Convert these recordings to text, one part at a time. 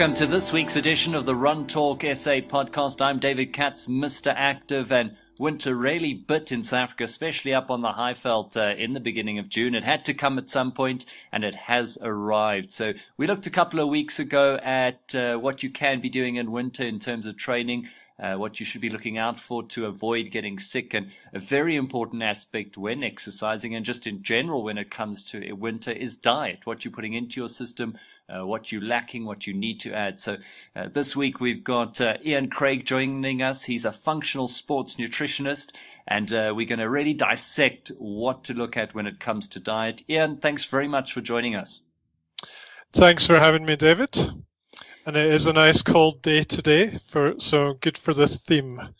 Welcome to this week's edition of the Run Talk SA podcast. I'm David Katz, Mr. Active, and winter really bit in South Africa, especially up on the Highveld uh, in the beginning of June. It had to come at some point, and it has arrived. So we looked a couple of weeks ago at uh, what you can be doing in winter in terms of training. Uh, what you should be looking out for to avoid getting sick, and a very important aspect when exercising and just in general when it comes to winter is diet. What you're putting into your system, uh, what you're lacking, what you need to add. So uh, this week we've got uh, Ian Craig joining us. He's a functional sports nutritionist. And uh, we're going to really dissect what to look at when it comes to diet. Ian, thanks very much for joining us. Thanks for having me, David. And it is a nice cold day today, for so good for this theme.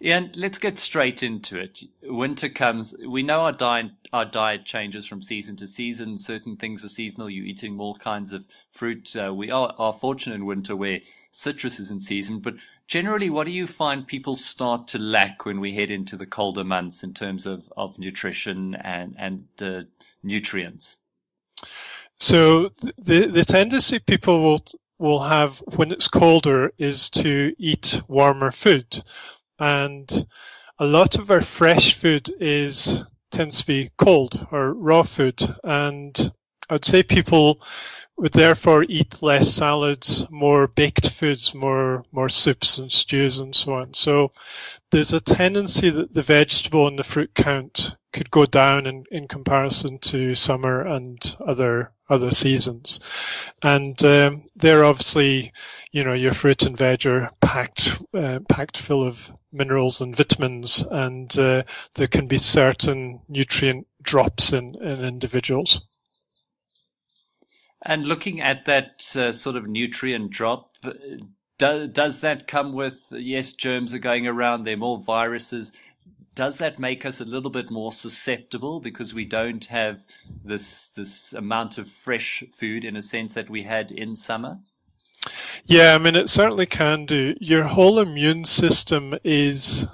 And let's get straight into it. Winter comes. We know our diet, our diet changes from season to season. Certain things are seasonal. You're eating more kinds of fruit. Uh, we are, are fortunate in winter where citrus is in season, but generally, what do you find people start to lack when we head into the colder months in terms of, of nutrition and, and uh, nutrients? So the, the tendency people will, will have when it's colder is to eat warmer food and a lot of our fresh food is tends to be cold or raw food, and I'd say people would therefore eat less salads, more baked foods, more more soups and stews and so on. So there's a tendency that the vegetable and the fruit count could go down in, in comparison to summer and other other seasons. And um, they're obviously, you know, your fruit and veg are packed uh, packed full of minerals and vitamins, and uh, there can be certain nutrient drops in, in individuals. And looking at that uh, sort of nutrient drop, do, does that come with yes, germs are going around, there are more viruses does that make us a little bit more susceptible because we don't have this this amount of fresh food in a sense that we had in summer? Yeah, I mean it certainly can do. Your whole immune system is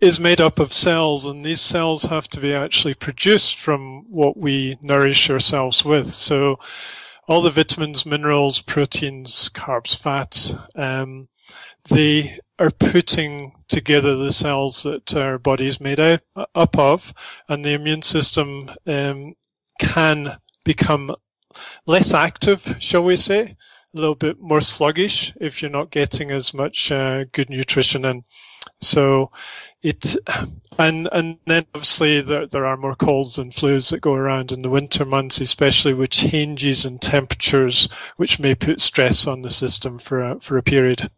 is made up of cells, and these cells have to be actually produced from what we nourish ourselves with. So, all the vitamins, minerals, proteins, carbs, fats. Um, they are putting together the cells that our body is made out, up of, and the immune system um, can become less active, shall we say, a little bit more sluggish if you're not getting as much uh, good nutrition in. So it, and, and then obviously there, there are more colds and flus that go around in the winter months, especially with changes in temperatures, which may put stress on the system for a, for a period.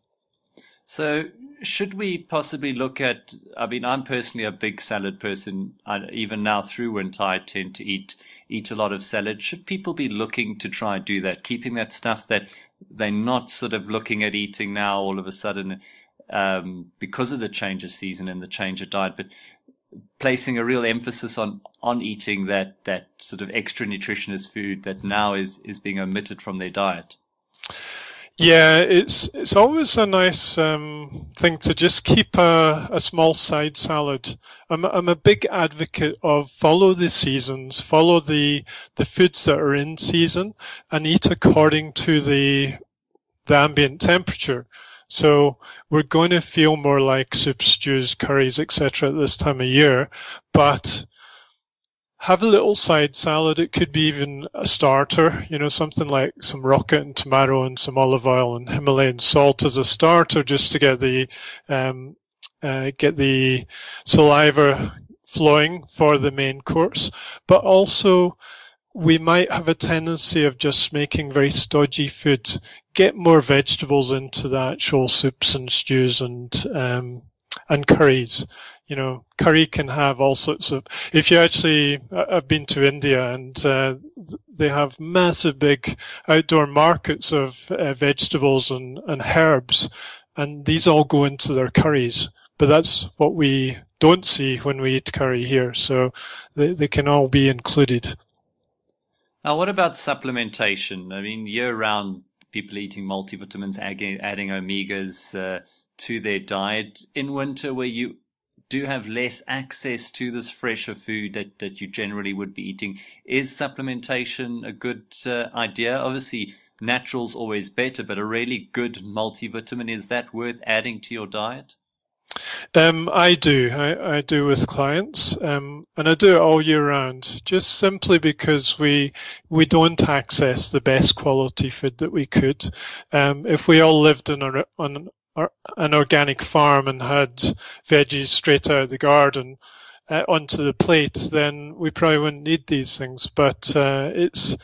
So, should we possibly look at? I mean, I'm personally a big salad person. I, even now through winter, I tend to eat eat a lot of salad. Should people be looking to try and do that, keeping that stuff that they're not sort of looking at eating now all of a sudden um, because of the change of season and the change of diet, but placing a real emphasis on on eating that that sort of extra nutritionist food that now is is being omitted from their diet. Yeah, it's it's always a nice um, thing to just keep a, a small side salad. I'm I'm a big advocate of follow the seasons, follow the the foods that are in season, and eat according to the the ambient temperature. So we're going to feel more like soups, stews, curries, etc. at this time of year, but have a little side salad. It could be even a starter, you know, something like some rocket and tomato and some olive oil and Himalayan salt as a starter, just to get the um, uh, get the saliva flowing for the main course. But also, we might have a tendency of just making very stodgy food. Get more vegetables into the actual soups and stews and um, and curries you know, curry can have all sorts of. If you actually, I've been to India and uh, they have massive big outdoor markets of uh, vegetables and, and herbs, and these all go into their curries. But that's what we don't see when we eat curry here. So they, they can all be included. Now, what about supplementation? I mean, year round, people eating multivitamins, adding, adding omegas uh, to their diet. In winter, where you do have less access to this fresher food that, that you generally would be eating. Is supplementation a good uh, idea? Obviously, natural's always better, but a really good multivitamin, is that worth adding to your diet? Um, I do. I, I do with clients, um, and I do it all year round. Just simply because we we don't access the best quality food that we could. Um, if we all lived on, a, on an organic farm and had veggies straight out of the garden uh, onto the plate, then we probably wouldn't need these things. But uh, it's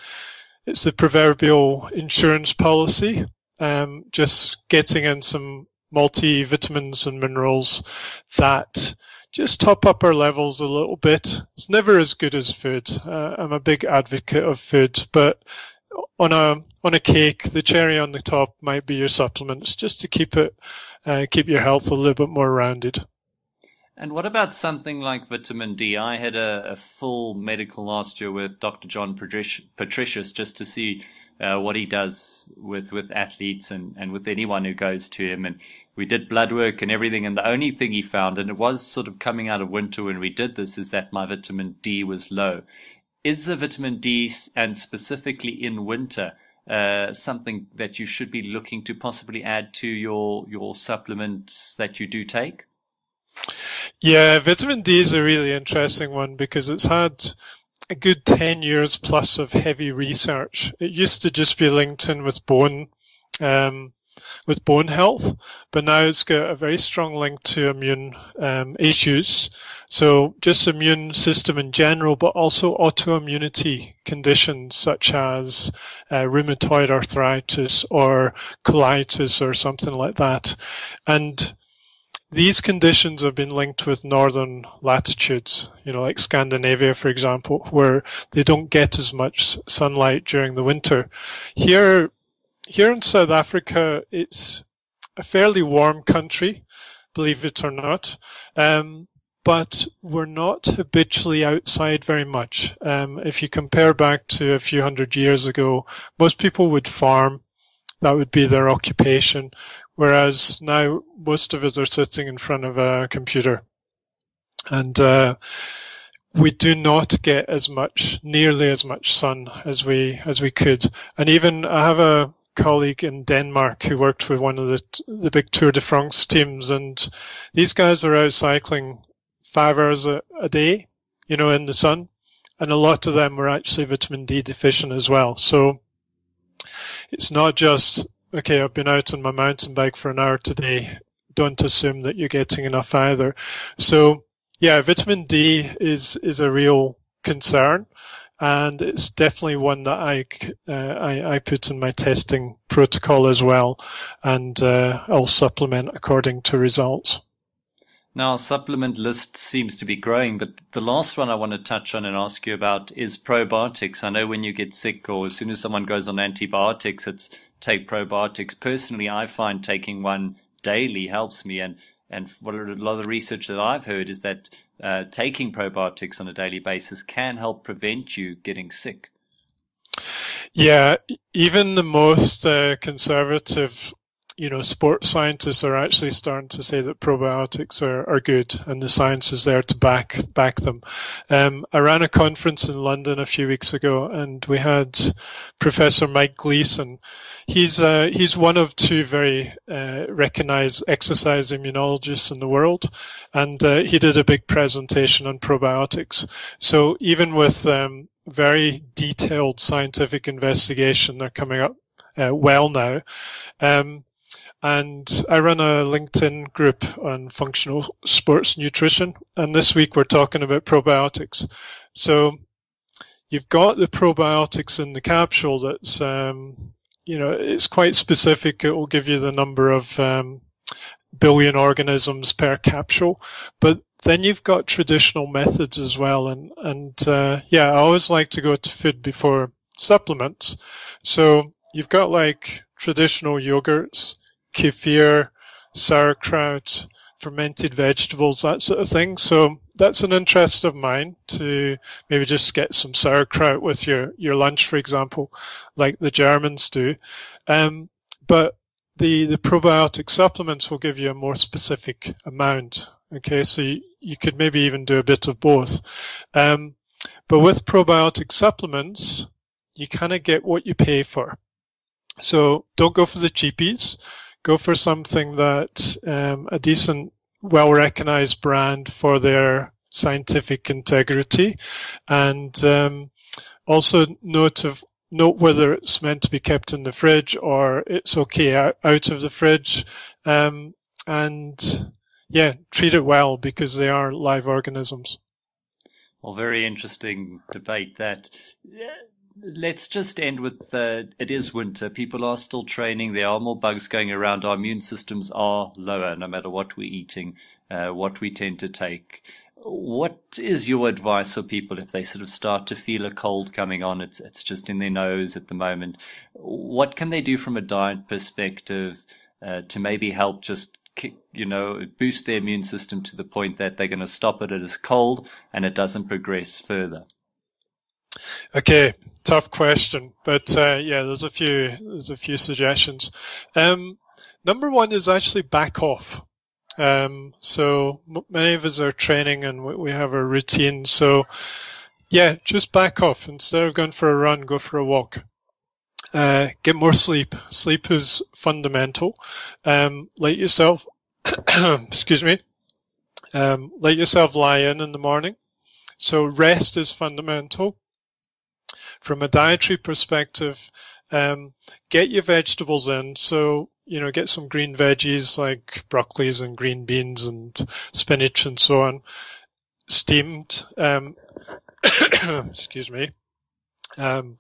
it's the proverbial insurance policy. Um, just getting in some multivitamins and minerals that just top up our levels a little bit. It's never as good as food. Uh, I'm a big advocate of food, but on a on a cake, the cherry on the top might be your supplements, just to keep it uh, keep your health a little bit more rounded. And what about something like vitamin D? I had a, a full medical last year with Dr. John Patricios just to see uh, what he does with, with athletes and, and with anyone who goes to him. And we did blood work and everything. And the only thing he found, and it was sort of coming out of winter when we did this, is that my vitamin D was low. Is the vitamin D, and specifically in winter, uh, something that you should be looking to possibly add to your, your supplements that you do take? Yeah, vitamin D is a really interesting one because it's had a good 10 years plus of heavy research. It used to just be linked in with bone, um, with bone health, but now it's got a very strong link to immune um, issues. So just immune system in general, but also autoimmunity conditions such as uh, rheumatoid arthritis or colitis or something like that. And these conditions have been linked with northern latitudes, you know, like Scandinavia, for example, where they don't get as much sunlight during the winter. Here, here in South Africa, it's a fairly warm country, believe it or not. Um, but we're not habitually outside very much. Um, if you compare back to a few hundred years ago, most people would farm. That would be their occupation. Whereas now most of us are sitting in front of a computer. And uh, we do not get as much, nearly as much sun as we as we could. And even I have a colleague in Denmark who worked with one of the the big Tour de France teams, and these guys were out cycling five hours a, a day, you know, in the sun, and a lot of them were actually vitamin D deficient as well. So it's not just okay, I've been out on my mountain bike for an hour today. Don't assume that you're getting enough either. So yeah, vitamin D is, is a real concern. And it's definitely one that I, uh, I, I put in my testing protocol as well. And, uh, I'll supplement according to results. Now, supplement list seems to be growing, but the last one I want to touch on and ask you about is probiotics. I know when you get sick or as soon as someone goes on antibiotics, it's take probiotics. Personally, I find taking one daily helps me. And, and what a lot of the research that I've heard is that uh, taking probiotics on a daily basis can help prevent you getting sick. Yeah, even the most uh, conservative you know, sports scientists are actually starting to say that probiotics are, are good and the science is there to back back them. Um, I ran a conference in London a few weeks ago and we had Professor Mike Gleeson. He's uh, he's one of two very uh, recognized exercise immunologists in the world, and uh, he did a big presentation on probiotics. So even with um, very detailed scientific investigation, they're coming up uh, well now. Um, and I run a LinkedIn group on functional sports nutrition. And this week we're talking about probiotics. So you've got the probiotics in the capsule that's, um, you know, it's quite specific. It will give you the number of um, billion organisms per capsule. But then you've got traditional methods as well. And, and uh, yeah, I always like to go to food before supplements. So you've got like traditional yogurts kefir, sauerkraut, fermented vegetables, that sort of thing. So that's an interest of mine to maybe just get some sauerkraut with your, your lunch, for example, like the Germans do. Um, but the, the probiotic supplements will give you a more specific amount. Okay, so you, you could maybe even do a bit of both. Um, but with probiotic supplements, you kind of get what you pay for. So don't go for the cheapies. Go for something that um, a decent, well recognized brand for their scientific integrity, and um, also note of note whether it's meant to be kept in the fridge or it's okay out of the fridge, um, and yeah, treat it well because they are live organisms. Well, very interesting debate that. Let's just end with it is winter. People are still training. There are more bugs going around. Our immune systems are lower no matter what we're eating, uh, what we tend to take. What is your advice for people if they sort of start to feel a cold coming on? It's it's just in their nose at the moment. What can they do from a diet perspective uh, to maybe help just you know, boost their immune system to the point that they're going to stop it at its cold and it doesn't progress further? Okay, tough question, but uh, yeah, there's a few there's a few suggestions. Um, number one is actually back off. Um, so many of us are training and we have a routine. So yeah, just back off instead of going for a run, go for a walk. Uh, get more sleep. Sleep is fundamental. Um, let yourself, excuse me, um, let yourself lie in in the morning. So rest is fundamental. From a dietary perspective, um, get your vegetables in. So, you know, get some green veggies like broccolis and green beans and spinach and so on, steamed. Um, excuse me. Um,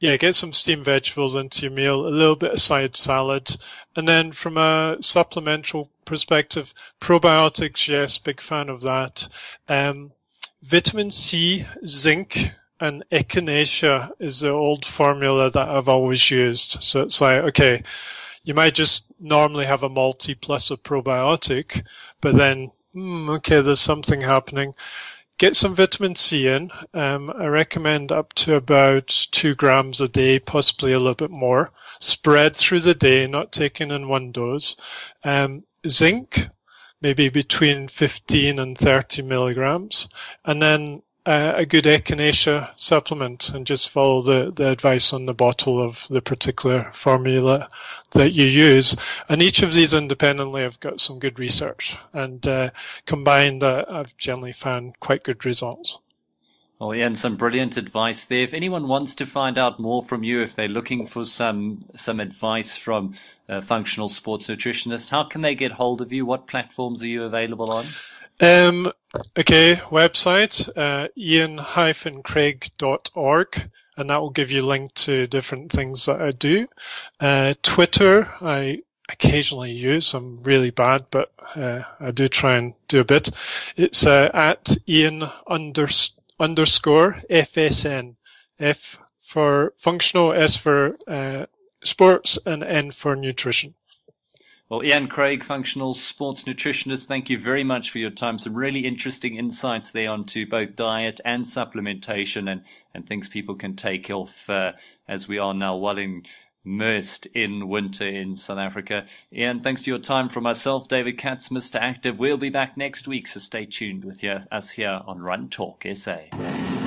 yeah, get some steamed vegetables into your meal, a little bit of side salad. And then from a supplemental perspective, probiotics, yes, big fan of that. Um, vitamin C, zinc, and echinacea is the old formula that I've always used. So it's like, okay, you might just normally have a multi plus a probiotic, but then, hmm, okay, there's something happening get some vitamin C in. Um, I recommend up to about two grams a day, possibly a little bit more. Spread through the day, not taken in one dose. Um, zinc, maybe between 15 and 30 milligrams. And then a good echinacea supplement and just follow the, the advice on the bottle of the particular formula that you use. And each of these independently have got some good research and uh, combined uh, I've generally found quite good results. Oh yeah, and some brilliant advice there. If anyone wants to find out more from you, if they're looking for some some advice from a functional sports nutritionist, how can they get hold of you? What platforms are you available on? Um, okay, website, uh, ian-craig.org, and that will give you a link to different things that I do. Uh, Twitter, I occasionally use. I'm really bad, but uh, I do try and do a bit. It's uh, at Ian unders- underscore FSN. F for functional, S for uh, sports, and N for nutrition. Well, Ian Craig, functional sports nutritionist, thank you very much for your time. Some really interesting insights there onto both diet and supplementation and, and things people can take off uh, as we are now well immersed in winter in South Africa. Ian, thanks for your time. From myself, David Katz, Mr. Active, we'll be back next week, so stay tuned with you, us here on Run Talk SA.